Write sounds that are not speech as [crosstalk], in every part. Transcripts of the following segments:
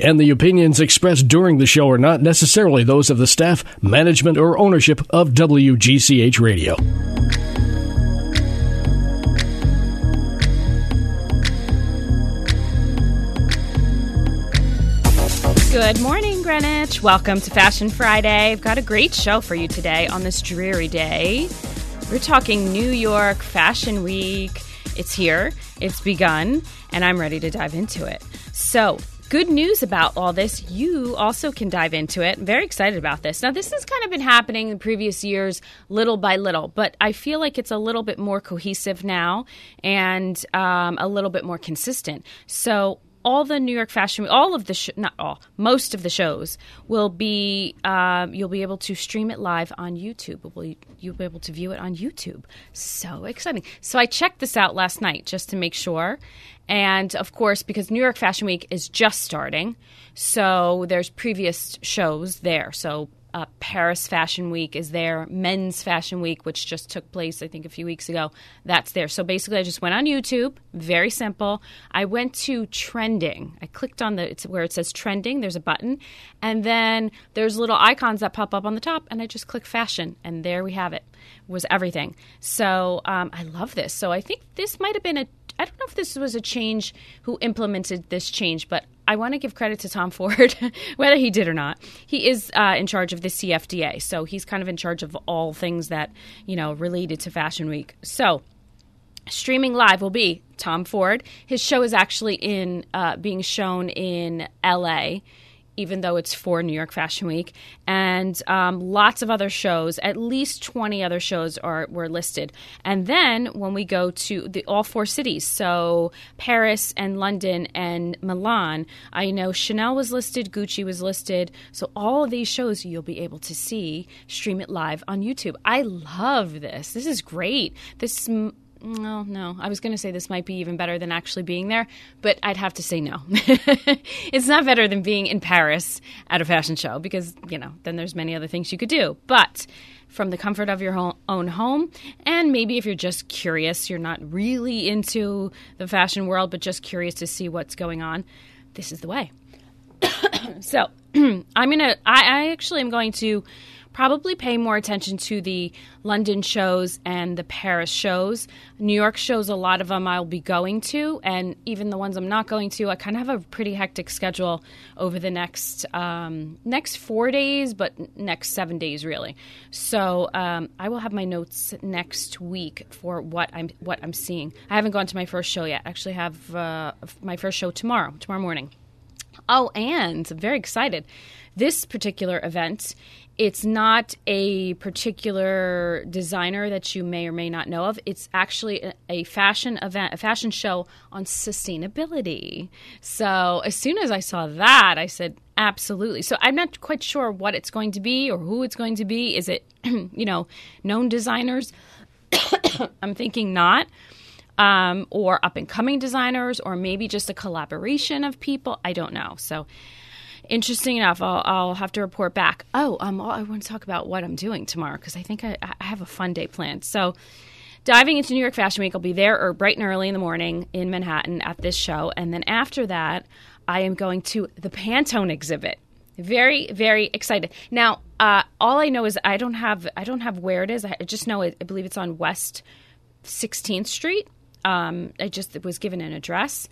and the opinions expressed during the show are not necessarily those of the staff, management, or ownership of WGCH Radio. Good morning, Greenwich. Welcome to Fashion Friday. I've got a great show for you today on this dreary day. We're talking New York Fashion Week. It's here, it's begun, and I'm ready to dive into it. So, good news about all this. You also can dive into it. I'm very excited about this. Now, this has kind of been happening in previous years, little by little, but I feel like it's a little bit more cohesive now and um, a little bit more consistent. So, all the New York Fashion Week, all of the sh- not all, most of the shows will be um, you'll be able to stream it live on YouTube. Will you'll be able to view it on YouTube. So exciting! So I checked this out last night just to make sure, and of course because New York Fashion Week is just starting, so there's previous shows there. So uh, Paris Fashion Week is there. Men's Fashion Week, which just took place, I think, a few weeks ago, that's there. So basically, I just went on YouTube. Very simple. I went to trending. I clicked on the it's where it says trending. There's a button, and then there's little icons that pop up on the top, and I just click fashion, and there we have it. Was everything. So um, I love this. So I think this might have been a I don't know if this was a change who implemented this change, but I want to give credit to Tom [laughs] Ford, whether he did or not. He is uh, in charge of the CFDA, so he's kind of in charge of all things that you know related to Fashion Week. So streaming live will be Tom Ford. His show is actually in uh, being shown in L.A even though it's for New York Fashion Week, and um, lots of other shows. At least twenty other shows are were listed. And then when we go to the all four cities, so Paris and London and Milan, I know Chanel was listed, Gucci was listed. So all of these shows you'll be able to see stream it live on YouTube. I love this. This is great. This no, no. I was going to say this might be even better than actually being there, but I'd have to say no. [laughs] it's not better than being in Paris at a fashion show because, you know, then there's many other things you could do. But from the comfort of your own home, and maybe if you're just curious, you're not really into the fashion world, but just curious to see what's going on, this is the way. [coughs] so, [clears throat] I'm going to, I actually am going to probably pay more attention to the London shows and the Paris shows. New York shows, a lot of them I'll be going to, and even the ones I'm not going to, I kind of have a pretty hectic schedule over the next um, next four days, but next seven days really. So um, I will have my notes next week for what I'm what I'm seeing. I haven't gone to my first show yet. I actually have uh, my first show tomorrow, tomorrow morning. Oh, and I'm very excited. This particular event it's not a particular designer that you may or may not know of. It's actually a fashion event, a fashion show on sustainability. So as soon as I saw that, I said, absolutely. So I'm not quite sure what it's going to be or who it's going to be. Is it, [clears throat] you know, known designers? [coughs] I'm thinking not. Um, or up and coming designers, or maybe just a collaboration of people. I don't know. So interesting enough, I'll, I'll have to report back. Oh, um, I want to talk about what I'm doing tomorrow because I think I, I have a fun day planned. So, diving into New York Fashion Week, I'll be there or bright and early in the morning in Manhattan at this show, and then after that, I am going to the Pantone exhibit. Very, very excited. Now, uh, all I know is I don't have I don't have where it is. I just know it, I believe it's on West 16th Street. Um, I just was given an address.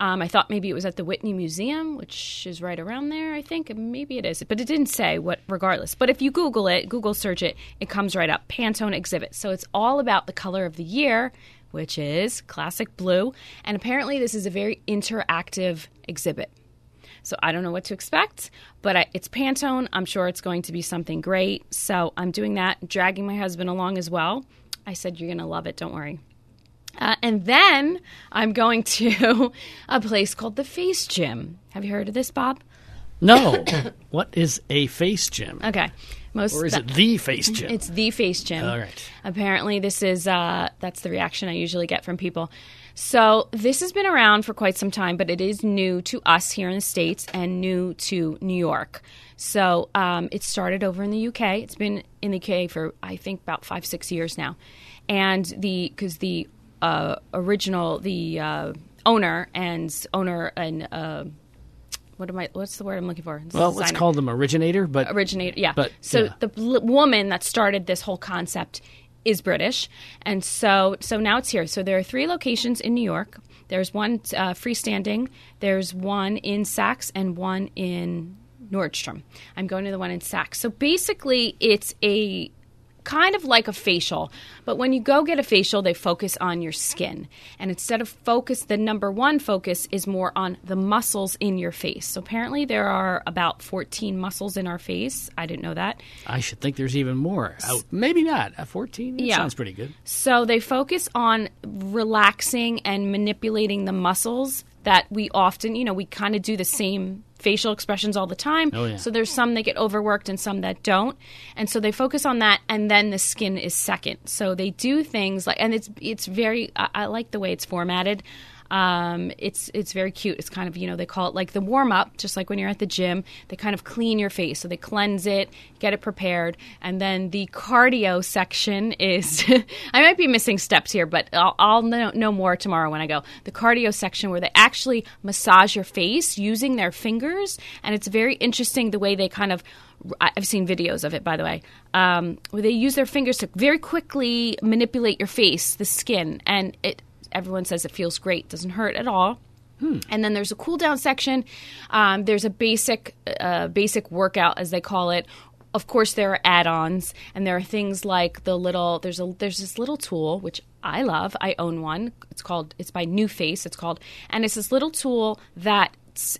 Um, I thought maybe it was at the Whitney Museum, which is right around there, I think. Maybe it is, but it didn't say what, regardless. But if you Google it, Google search it, it comes right up Pantone exhibit. So it's all about the color of the year, which is classic blue. And apparently, this is a very interactive exhibit. So I don't know what to expect, but I, it's Pantone. I'm sure it's going to be something great. So I'm doing that, dragging my husband along as well. I said, You're going to love it. Don't worry. Uh, and then I'm going to [laughs] a place called the Face Gym. Have you heard of this, Bob? No. [coughs] what is a face gym? Okay. Most or is it the face gym? It's the face gym. All right. Apparently, this is uh, that's the reaction I usually get from people. So this has been around for quite some time, but it is new to us here in the states and new to New York. So um, it started over in the UK. It's been in the UK for I think about five six years now, and the because the uh, original the uh, owner and owner and uh, what am I? What's the word I'm looking for? Well, let's call them originator, but originator. Yeah. But, so yeah. the bl- woman that started this whole concept is British, and so so now it's here. So there are three locations in New York. There's one uh, freestanding. There's one in Saks and one in Nordstrom. I'm going to the one in Saks. So basically, it's a kind of like a facial, but when you go get a facial, they focus on your skin. And instead of focus, the number one focus is more on the muscles in your face. So apparently, there are about 14 muscles in our face. I didn't know that. I should think there's even more. Uh, maybe not. A 14? That Yeah. sounds pretty good. So they focus on relaxing and manipulating the muscles that we often, you know, we kind of do the same facial expressions all the time. Oh, yeah. So there's some that get overworked and some that don't. And so they focus on that and then the skin is second. So they do things like and it's it's very I, I like the way it's formatted. Um, it's it's very cute. It's kind of you know they call it like the warm up, just like when you're at the gym. They kind of clean your face, so they cleanse it, get it prepared, and then the cardio section is. [laughs] I might be missing steps here, but I'll, I'll know, know more tomorrow when I go. The cardio section where they actually massage your face using their fingers, and it's very interesting the way they kind of. I've seen videos of it, by the way, um, where they use their fingers to very quickly manipulate your face, the skin, and it everyone says it feels great doesn't hurt at all. And then there's a cool down section. Um, there's a basic uh, basic workout as they call it. Of course there are add-ons and there are things like the little there's a there's this little tool which i love. I own one. It's called it's by NuFace. It's called and it's this little tool that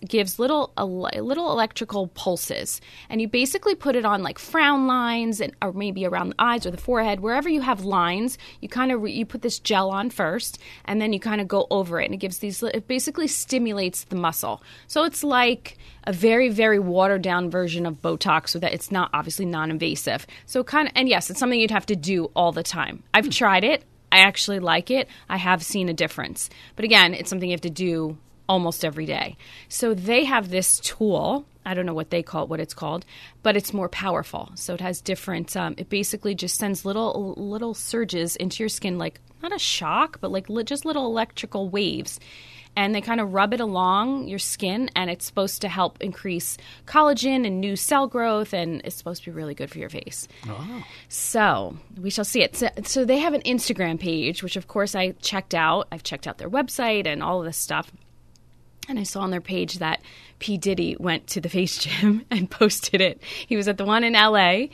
gives little little electrical pulses. And you basically put it on like frown lines and or maybe around the eyes or the forehead. Wherever you have lines you kind of re- you put this gel on first and then you kind of go over it. And it gives these it basically stimulates the muscle. So it's like a very very watered down version of botox so that it's not obviously non-invasive. So kind of and yes it's something you'd have to do all the time. I've hmm. tried it. I actually like it. I have seen a difference. But again it's something you have to do almost every day. So they have this tool. I don't know what they call it, what it's called, but it's more powerful. So it has different. Um, it basically just sends little little surges into your skin, like not a shock, but like li- just little electrical waves. And they kind of rub it along your skin, and it's supposed to help increase collagen and new cell growth, and it's supposed to be really good for your face. So we shall see it. So, so they have an Instagram page, which of course I checked out. I've checked out their website and all of this stuff. And I saw on their page that P. Diddy went to the face gym [laughs] and posted it. He was at the one in LA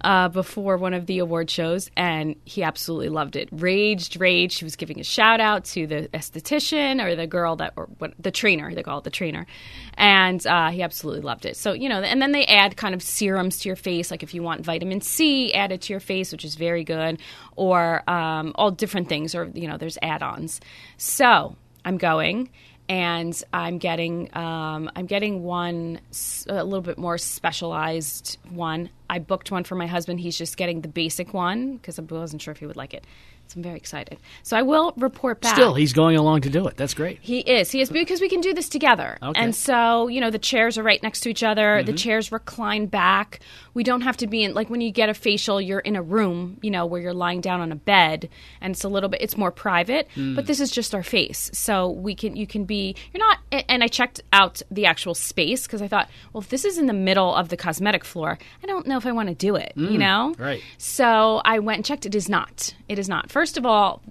uh, before one of the award shows, and he absolutely loved it. Raged, raged. He was giving a shout out to the esthetician or the girl that, or what, the trainer, they call it the trainer. And uh, he absolutely loved it. So, you know, and then they add kind of serums to your face, like if you want vitamin C added to your face, which is very good, or um, all different things, or, you know, there's add ons. So I'm going and I'm getting um, I'm getting one a little bit more specialized one. I booked one for my husband. He's just getting the basic one because I wasn't sure if he would like it. So I'm very excited. So I will report back. Still, he's going along to do it. That's great. He is. He is because we can do this together. Okay. Mm-hmm. And so, you know, the chairs are right next to each other. The chairs recline back. We don't have to be in like when you get a facial, you're in a room, you know, where you're lying down on a bed and it's a little bit it's more private, Mm. but this is just our face. So we can you can be you're not and I checked out the actual space because I thought, well, if this is in the middle of the cosmetic floor, I don't know if I want to do it, you know? Mm. right. So I went and checked. It is not. It is not. First of all,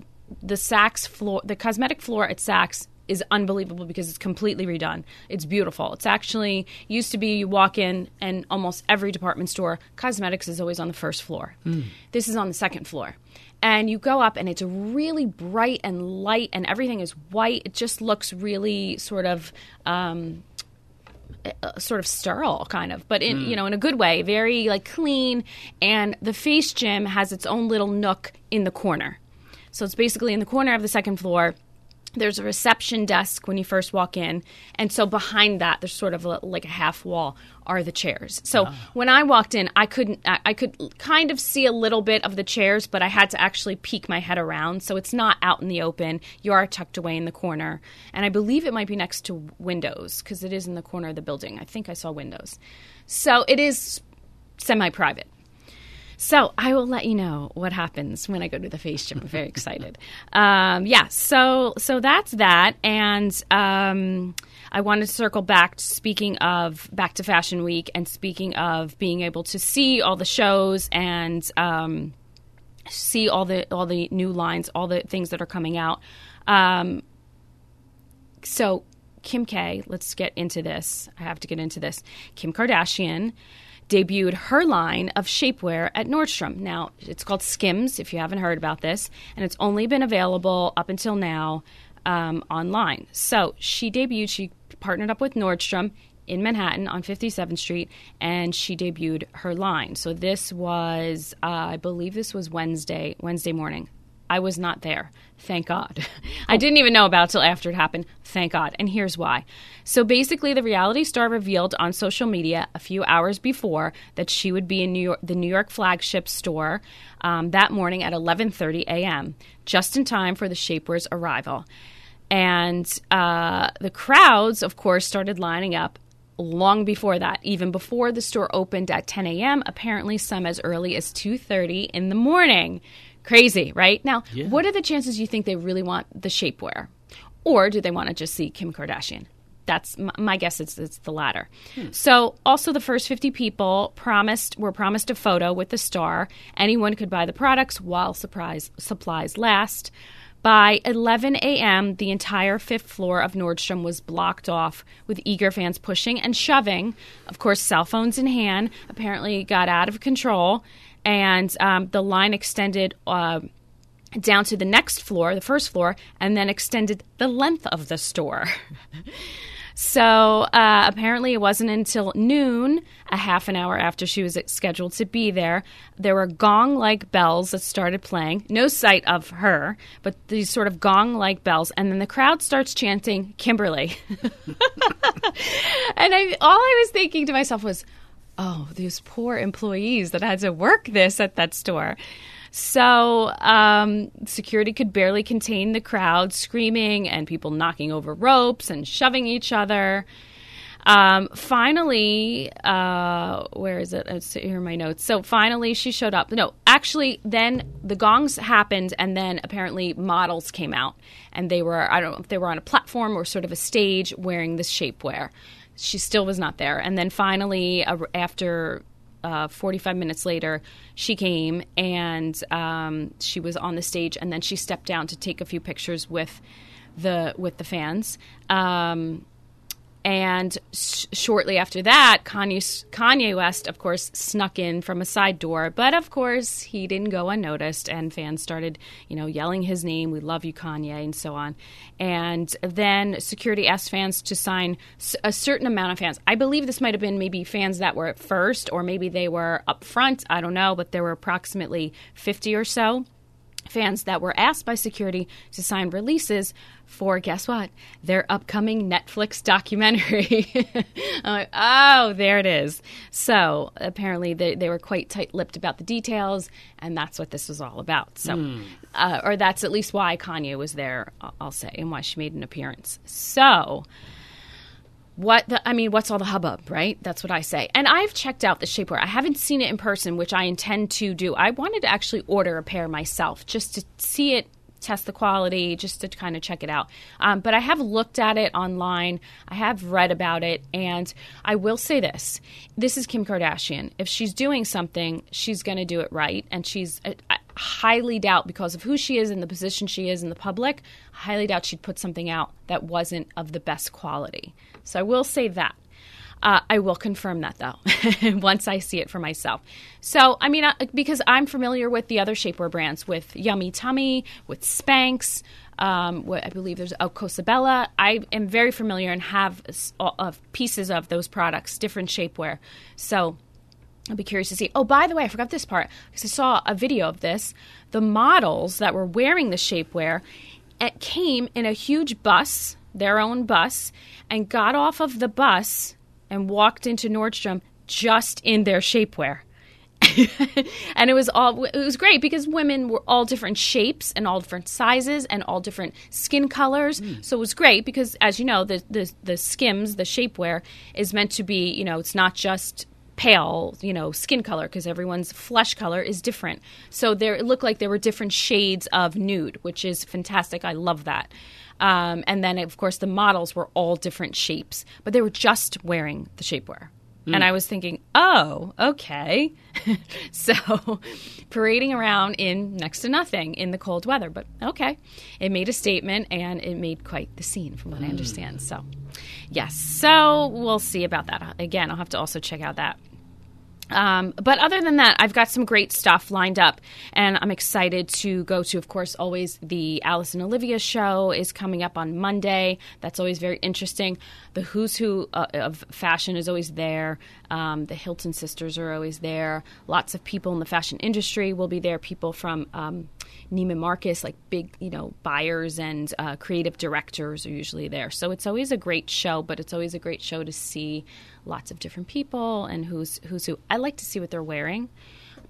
the Saks floor, the cosmetic floor at Saks is unbelievable because it's completely redone. It's beautiful. It's actually used to be you walk in and almost every department store, cosmetics is always on the first floor. This is on the second floor. And you go up and it's really bright and light and everything is white. It just looks really sort of um, uh, sort of sterile kind of but in you know in a good way very like clean and the face gym has its own little nook in the corner so it's basically in the corner of the second floor. There's a reception desk when you first walk in. And so behind that there's sort of a, like a half wall are the chairs. So ah. when i walked in i couldn't I, I could kind of see a little bit of the chairs but i had to actually peek my head around. So it's not out in the open. You are tucked away in the corner. And i believe it might be next to windows because it is in the corner of the building. I think i saw windows. So it is semi-private So I will let you know what happens when I go to the face gym. I'm very excited. Um, yeah, so so that's that, and um, I want to circle back. Speaking of back to Fashion Week, and speaking of being able to see all the shows and um, see all the all the new lines, all the things that are coming out. Um, so Kim K, let's get into this. I have to get into this. Kim Kardashian debuted her line of shapewear at Nordstrom. Now, it's called Skims, if you haven't heard about this, and it's only been available up until now um, online. So she debuted, she partnered up with Nordstrom in Manhattan on 57th Street, and she debuted her line. So this was, uh, I believe this was Wednesday, Wednesday morning. I was not there. Thank God. [laughs] I didn't even know about it till after it happened. Thank God. And here's why. So basically, the reality star revealed on social media a few hours before that she would be in New York, the New York flagship store um, that morning at 11:30 a.m., just in time for the shapewear's arrival. And uh, the crowds, of course, started lining up long before that even before the store opened at 10 a.m apparently some as early as 2.30 in the morning Crazy, right? Now, yeah. what are the chances you think they really want the shapewear? Or do they want to just see Kim Kardashian? That's my guess. It's, it's the latter. Hmm. So, also the first 50 people promised were promised a photo with the star. Anyone could buy the products while surprise supplies last. By 11 a.m., the entire fifth floor of Nordstrom was blocked off with eager fans pushing and shoving. Of course, cell phones in hand apparently got out of control and um, the line extended. Uh, down to the next floor, the first floor, and then extended the length of the store. [laughs] so uh, apparently, it wasn't until noon, a half an hour after she was scheduled to be there, there were gong like bells that started playing. No sight of her, but these sort of gong like bells. And then the crowd starts chanting Kimberly. [laughs] and I, all I was thinking to myself was, oh, these poor employees that had to work this at that store. So um, security could barely contain the crowd screaming and people knocking over ropes and shoving each other. Um, finally, uh, where is it? Let's see, here are my notes. So finally, she showed up. No, actually, then the gongs happened, and then apparently models came out, and they were I don't know if they were on a platform or sort of a stage wearing this shapewear she still was not there. And then finally, uh, after uh, 45 minutes later, she came and um, she was on the stage, and then she stepped down to take a few pictures with the with the fans. Um, and sh- shortly after that, Kanye, Kanye West, of course, snuck in from a side door. But of course, he didn't go unnoticed, and fans started, you know, yelling his name, "We love you, Kanye," and so on. And then security asked fans to sign a certain amount of fans. I believe this might have been maybe fans that were at first, or maybe they were up front. I don't know, but there were approximately 50 or so fans that were asked by security to sign releases for guess what? Their upcoming netflix documentary. [laughs] I'm like oh there it is. So apparently they, they were quite tight-lipped about the details and that's what this was all about. So mm. uh, or that's at least why kanye was there i'll say and why she made an appearance. So what the, I mean, what's all the hubbub, right? That's what I say. And I've checked out the shapewear. I haven't seen it in person, which I intend to do. I wanted to actually order a pair myself just to see it, test the quality, just to kind of check it out. Um, but I have looked at it online. I have read about it, and I will say this: this is Kim Kardashian. If she's doing something, she's going to do it right, and she's. I, I highly doubt because of who she is and the position she is in the public. Highly doubt she'd put something out that wasn't of the best quality. So I will say that. Uh, I will confirm that though [laughs] once I see it for myself. So, I mean, uh, because I'm familiar with the other shapewear brands, with Yummy Tummy, with Spanx, um, what I believe there's oh, Cosabella. I am very familiar and have uh, pieces of those products, different shapewear. So, I'll be curious to see. Oh, by the way, I forgot this part because I saw a video of this. The models that were wearing the shapewear it came in a huge bus their own bus, and got off of the bus and walked into Nordstrom just in their shapewear. [laughs] and it was all it was great because women were all different shapes and all different sizes and all different skin colors. Mm. So it was great because as you know the, the the skims, the shapewear is meant to be, you know, it's not just pale, you know, skin color because everyone's flesh color is different. So there, it looked like there were different shades of nude, which is fantastic. I love that. Um, and then, of course, the models were all different shapes, but they were just wearing the shapewear. Mm. And I was thinking, oh, okay. [laughs] so parading around in next to nothing in the cold weather, but okay. It made a statement and it made quite the scene, from what mm. I understand. So, yes. So we'll see about that. Again, I'll have to also check out that um, but other than that, I've got some great stuff lined up, and I'm excited to go to, of course, always the Alice and Olivia show is coming up on Monday. That's always very interesting. The who's who uh, of fashion is always there. Um, the Hilton sisters are always there. Lots of people in the fashion industry will be there. People from um, Neiman Marcus, like big, you know, buyers and uh, creative directors are usually there. So it's always a great show, but it's always a great show to see lots of different people and who's who's who. I like to see what they're wearing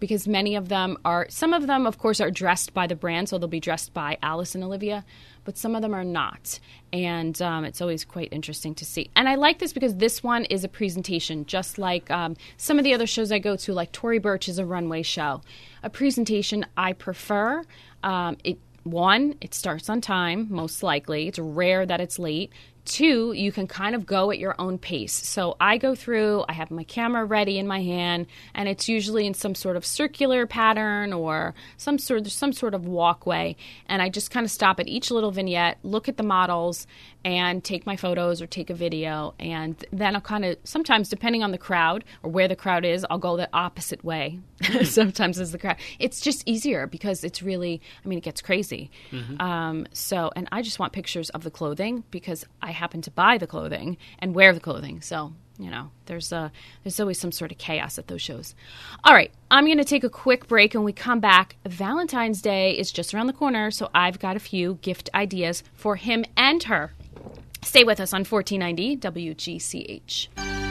because many of them are some of them of course are dressed by the brand so they'll be dressed by alice and olivia but some of them are not and um, it's always quite interesting to see and i like this because this one is a presentation just like um, some of the other shows i go to like tory burch is a runway show a presentation i prefer um, it one, it starts on time, most likely. It's rare that it's late. Two, you can kind of go at your own pace. So I go through, I have my camera ready in my hand, and it's usually in some sort of circular pattern or some sort of some sort of walkway. And I just kind of stop at each little vignette, look at the models, and take my photos or take a video. And then I'll kind of, sometimes depending on the crowd or where the crowd is, I'll go the opposite way. [laughs] sometimes as the crowd. It's just easier because it's really, I mean, it gets crazy. Mm-hmm. Um, so, and I just want pictures of the clothing because I happen to buy the clothing and wear the clothing. So, you know, there's a there's always some sort of chaos at those shows. All right, I'm going to take a quick break and we come back. Valentine's Day is just around the corner, so I've got a few gift ideas for him and her. Stay with us on 1490 WGCH.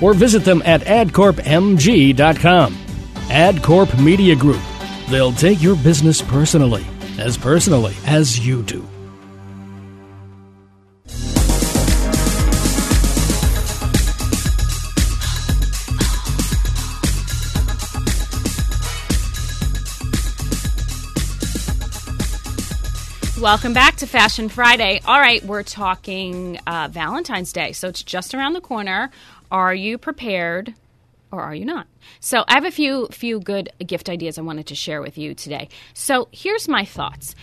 or visit them at adcorpmg.com. AdCorp Media Group. They'll take your business personally, as personally as you do. Welcome back to Fashion Friday. All right, we're talking uh, Valentine's Day, so it's just around the corner. Are you prepared or are you not? So I have a few few good gift ideas I wanted to share with you today. So here's my thoughts.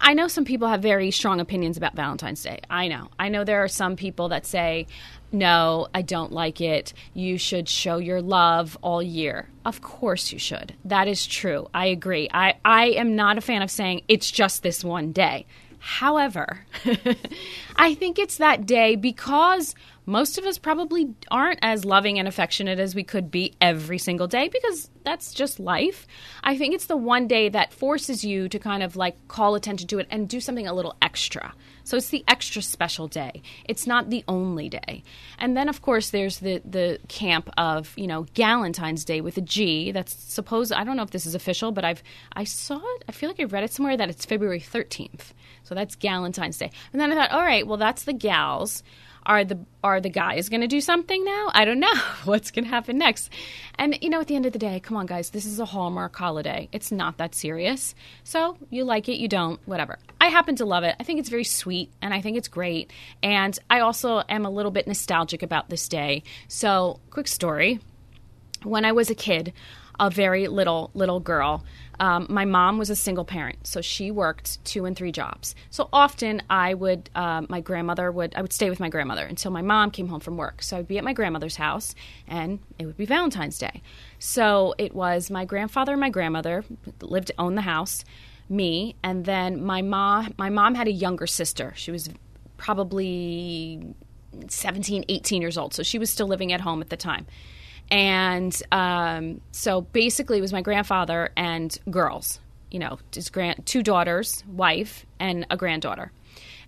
I know some people have very strong opinions about Valentine's Day. I know. I know there are some people that say, no, I don't like it. You should show your love all year. Of course you should. That is true. I agree. I, I am not a fan of saying it's just this one day. However, [laughs] I think it's that day because most of us probably aren't as loving and affectionate as we could be every single day because that's just life. I think it's the one day that forces you to kind of like call attention to it and do something a little extra. So it's the extra special day. It's not the only day. And then of course there's the the camp of, you know, Galentine's Day with a G. That's supposed I don't know if this is official, but I've I saw it, I feel like I read it somewhere that it's February 13th. So that's Galentine's Day. And then I thought, all right, well that's the gals are the are the guys going to do something now? I don't know [laughs] what's going to happen next. And you know, at the end of the day, come on, guys, this is a Hallmark holiday. It's not that serious. So you like it, you don't, whatever. I happen to love it. I think it's very sweet, and I think it's great. And I also am a little bit nostalgic about this day. So, quick story: when I was a kid. A very little little girl. Um, my mom was a single parent, so she worked two and three jobs. So often I would, uh, my grandmother would, I would stay with my grandmother until my mom came home from work. So I'd be at my grandmother's house, and it would be Valentine's Day. So it was my grandfather and my grandmother lived owned the house, me, and then my mom. My mom had a younger sister. She was probably 17, 18 years old, so she was still living at home at the time. And um, so basically, it was my grandfather and girls. You know, his grand two daughters, wife, and a granddaughter.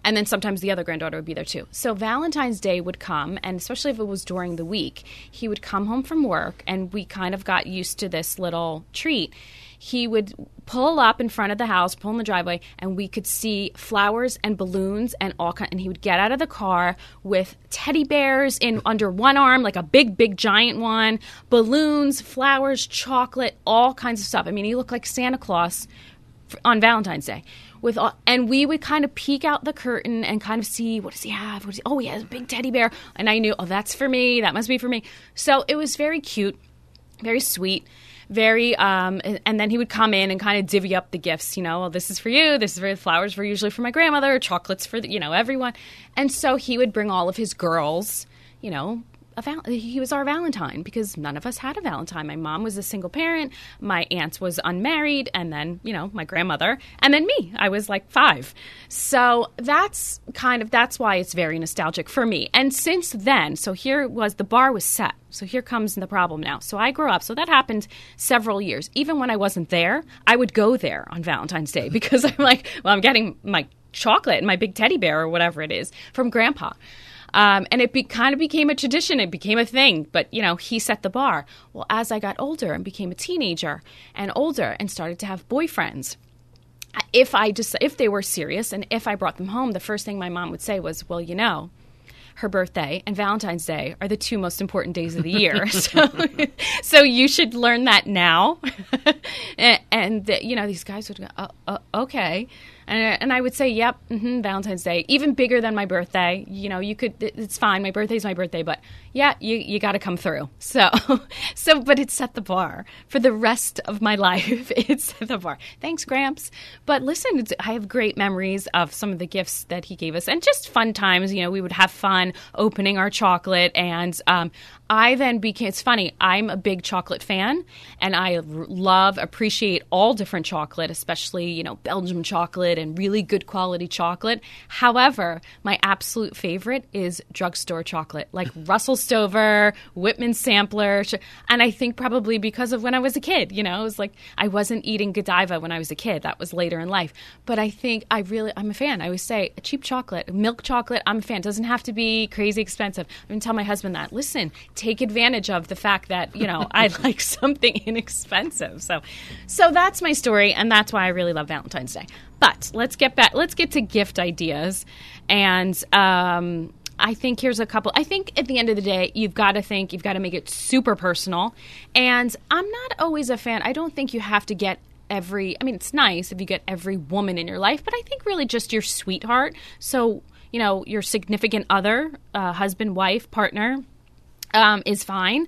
And then sometimes the other granddaughter would be there too. So Valentine's Day would come, and especially if it was during the week, he would come home from work, and we kind of got used to this little treat he would pull up in front of the house, pull in the driveway, and we could see flowers and balloons and all kind. And he would get out of the car with teddy bears in under one arm, like a big, big, giant one, balloons, flowers, chocolate, all kinds of stuff. I mean, he looked like Santa Claus on Valentine's Day. With all, and we would kind of peek out the curtain and kind of see what does he have? Does he, oh, he has a big teddy bear, and I knew, oh, that's for me. That must be for me. So it was very cute, very sweet very um, and then he would come in and kind of divvy up the gifts you know well this is for you this is for flowers were usually for my grandmother chocolates for the, you know everyone. And so he would bring all of his girls you know val- he was our Valentine because none of us had a Valentine. My mom was a single parent, my aunt was unmarried, and then you know my grandmother, and then me. I was like five, so that's kind of that's why it's very nostalgic for me. And since then, so here was the bar was set. So here comes the problem now. So I grew up. So that happened several years. Even when I wasn't there, I would go there on Valentine's Day [laughs] because I'm like, well, I'm getting my chocolate and my big teddy bear or whatever it is from grandpa. Um, and it be, kind of became a tradition. It became a thing. But, you know, he set the bar. Well, as I got older and became a teenager and older and started to have boyfriends, if I just if they were serious and if I brought them home, the first thing my mom would say was, "Well, you know, her birthday and Valentine's Day are the two most important days of the year. [laughs] so, so you should learn that now." [laughs] and, and you know, these guys would go, oh, oh, "Okay." And, and I would say, yep, mm-hmm, Valentine's Day, even bigger than my birthday. You know, you could, it's fine. My birthday's my birthday, but yeah, you, you got to come through. [laughs] So, so, but it set the bar for the rest of my [laughs] life. It set the bar. Thanks, Gramps. But listen, I have great memories of some of the gifts that he gave us and just fun times. You know, we would have fun opening our chocolate. And um, I then became, it's funny, I'm a big chocolate fan and I love, appreciate all different chocolate, especially, you know, Belgium chocolate and really good quality chocolate. However, my absolute favorite is drugstore chocolate, like [laughs] Russell Stover, Whitman Sampler. And I think probably because of when I was a kid, you know, it was like I wasn't eating Godiva when I was a kid. That was later in life. But I think I really, I'm a fan. I always say cheap chocolate, milk chocolate, I'm a fan. It doesn't have to be crazy expensive. I'm going to tell my husband that. Listen, take advantage of the fact that, you know, I [laughs] like something inexpensive. So, so that's my story. And that's why I really love Valentine's Day. But let's get back. Let's get to gift ideas, and um, I think here's a couple. I think at the end of the day, you've got to think you've got to make it super personal. And I'm not always a fan. I don't think you have to get every. I mean, it's nice if you get every woman in your life, but I think really just your sweetheart. So you know, your significant other, uh, husband, wife, partner, um, is fine.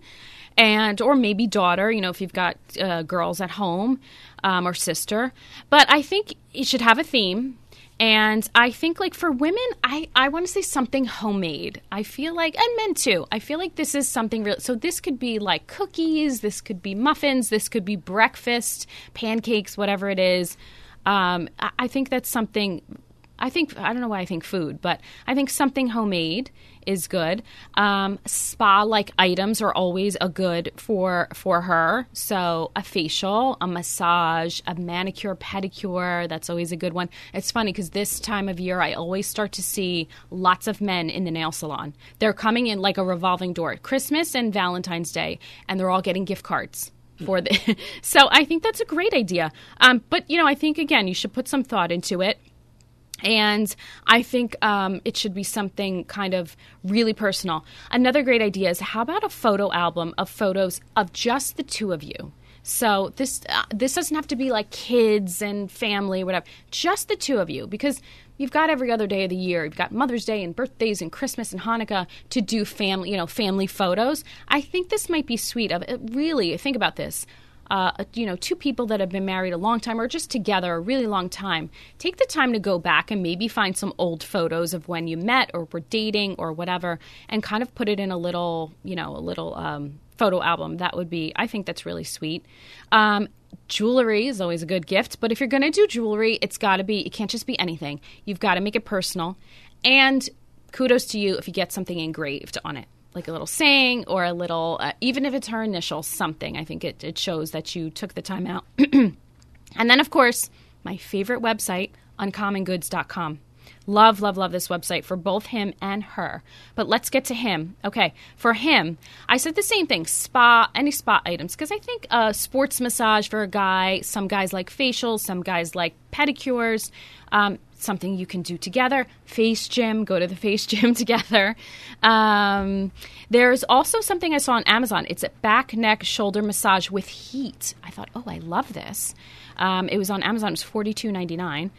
And or maybe daughter you know if you've got uh, girls at home um, or sister. But i think you should have a theme. And i think like for women i, I want to say something homemade. I feel like and men too i feel like this is something real so this could be like cookies this could be muffins this could be breakfast pancakes whatever it is. Um, I, I think that's something I think I don't know why I think food, but I think something homemade is good. Um, spa like items are always a good for for her. So a facial, a massage, a manicure, pedicure. That's always a good one. It's funny because this time of year I always start to see lots of men in the nail salon. They're coming in like a revolving door. Christmas and Valentine's Day, and they're all getting gift cards for the. [laughs] so I think that's a great idea. Um, but you know, I think again you should put some thought into it. And I think um, it should be something kind of really personal. Another great idea is how about a photo album of photos of just the two of you? So this uh, this doesn't have to be like kids and family, whatever. Just the two of you, because you've got every other day of the year. You've got Mother's Day and birthdays and Christmas and Hanukkah to do family, you know, family photos. I think this might be sweet. Of it, really, think about this. Uh, you know, two people that have been married a long time or just together a really long time, take the time to go back and maybe find some old photos of when you met or were dating or whatever, and kind of put it in a little, you know, a little um, photo album. That would be, I think that's really sweet. Um, jewelry is always a good gift, but if you're going to do jewelry, it's got to be, it can't just be anything. You've got to make it personal. And kudos to you if you get something engraved on it like a little saying or a little, uh, even if it's her initial something, I think it, it shows that you took the time out. [clears throat] and then, of course, my favorite website, uncommongoods.com. Love, love, love this website for both him and her. But let's get to him. Okay, for him, I said the same thing spa, any spa items, because I think a sports massage for a guy, some guys like facials, some guys like pedicures. Um, something you can do together. Face gym, go to the face [laughs] gym together. Um, there's also something I saw on Amazon. It's a back, neck, shoulder massage with heat. I thought, oh, I love this. Um, it was on Amazon. It was forty two ninety nine.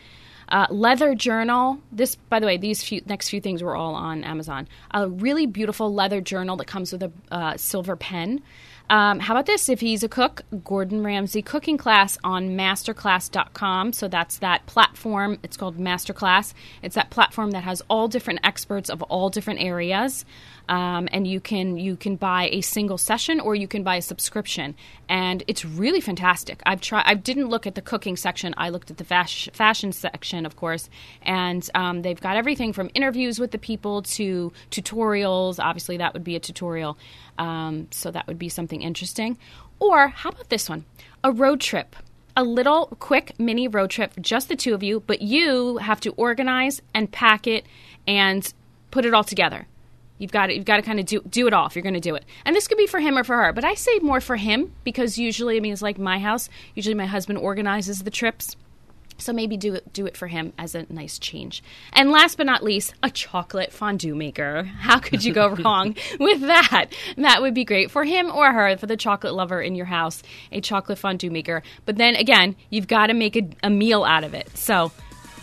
Uh, leather journal. This, by the way, these few, next few things were all on Amazon. A really beautiful leather journal that comes with a uh, silver pen. Um, how about this? If he's a cook, Gordon Ramsay cooking class on masterclass.com. So that's that platform. It's called Masterclass. It's that platform that has all different experts of all different areas. Um, and you can you can buy a single session or you can buy a subscription, and it's really fantastic. I've tried. I didn't look at the cooking section. I looked at the fas- fashion section, of course, and um, they've got everything from interviews with the people to tutorials. Obviously, that would be a tutorial, um, so that would be something interesting. Or how about this one? A road trip a little quick mini road trip, just the two of you, but you have to organize and pack it and put it all together. You've got to, you've got to kind of do do it all if you're going to do it. And this could be for him or for her, but I say more for him because usually I mean it's like my house. Usually my husband organizes the trips. So maybe do it do it for him as a nice change. And last but not least, a chocolate fondue maker. How could you go [laughs] wrong with that? That would be great for him or her, for the chocolate lover in your house, a chocolate fondue maker. But then again, you've got to make a, a meal out of it. So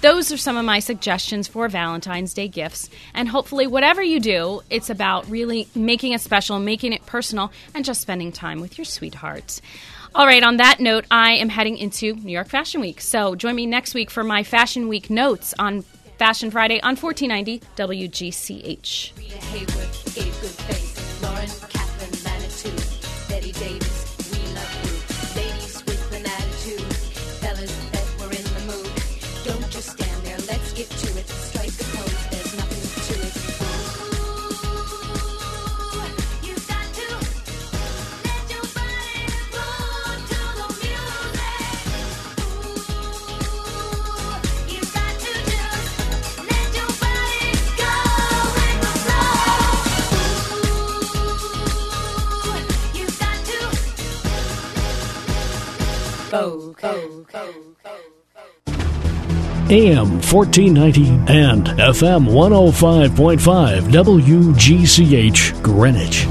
those are some of my suggestions for Valentine's Day gifts. And hopefully, whatever you do, it's about really making it special, making it personal, and just spending time with your sweetheart. All right, on that note, I am heading into New York Fashion Week. So join me next week for my Fashion Week notes on Fashion Friday on 1490 WGCH. AM 1490 and FM 105.5 WGCH Greenwich.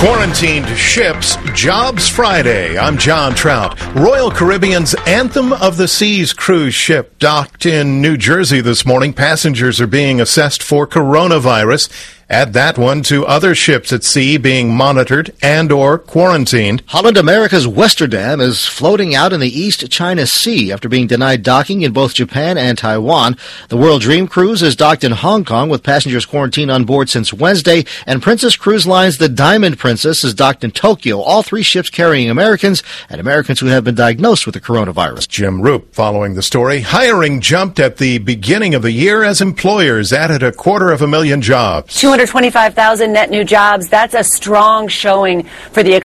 Quarantined ships, Jobs Friday. I'm John Trout. Royal Caribbean's Anthem of the Seas cruise ship docked in New Jersey this morning. Passengers are being assessed for coronavirus. Add that one to other ships at sea being monitored and or quarantined. Holland America's Westerdam is floating out in the East China Sea after being denied docking in both Japan and Taiwan. The World Dream Cruise is docked in Hong Kong with passengers quarantined on board since Wednesday, and Princess Cruise Line's The Diamond Princess is docked in Tokyo. All three ships carrying Americans and Americans who have been diagnosed with the coronavirus. Jim Roop following the story. Hiring jumped at the beginning of the year as employers added a quarter of a million jobs. 225,000 net new jobs. That's a strong showing for the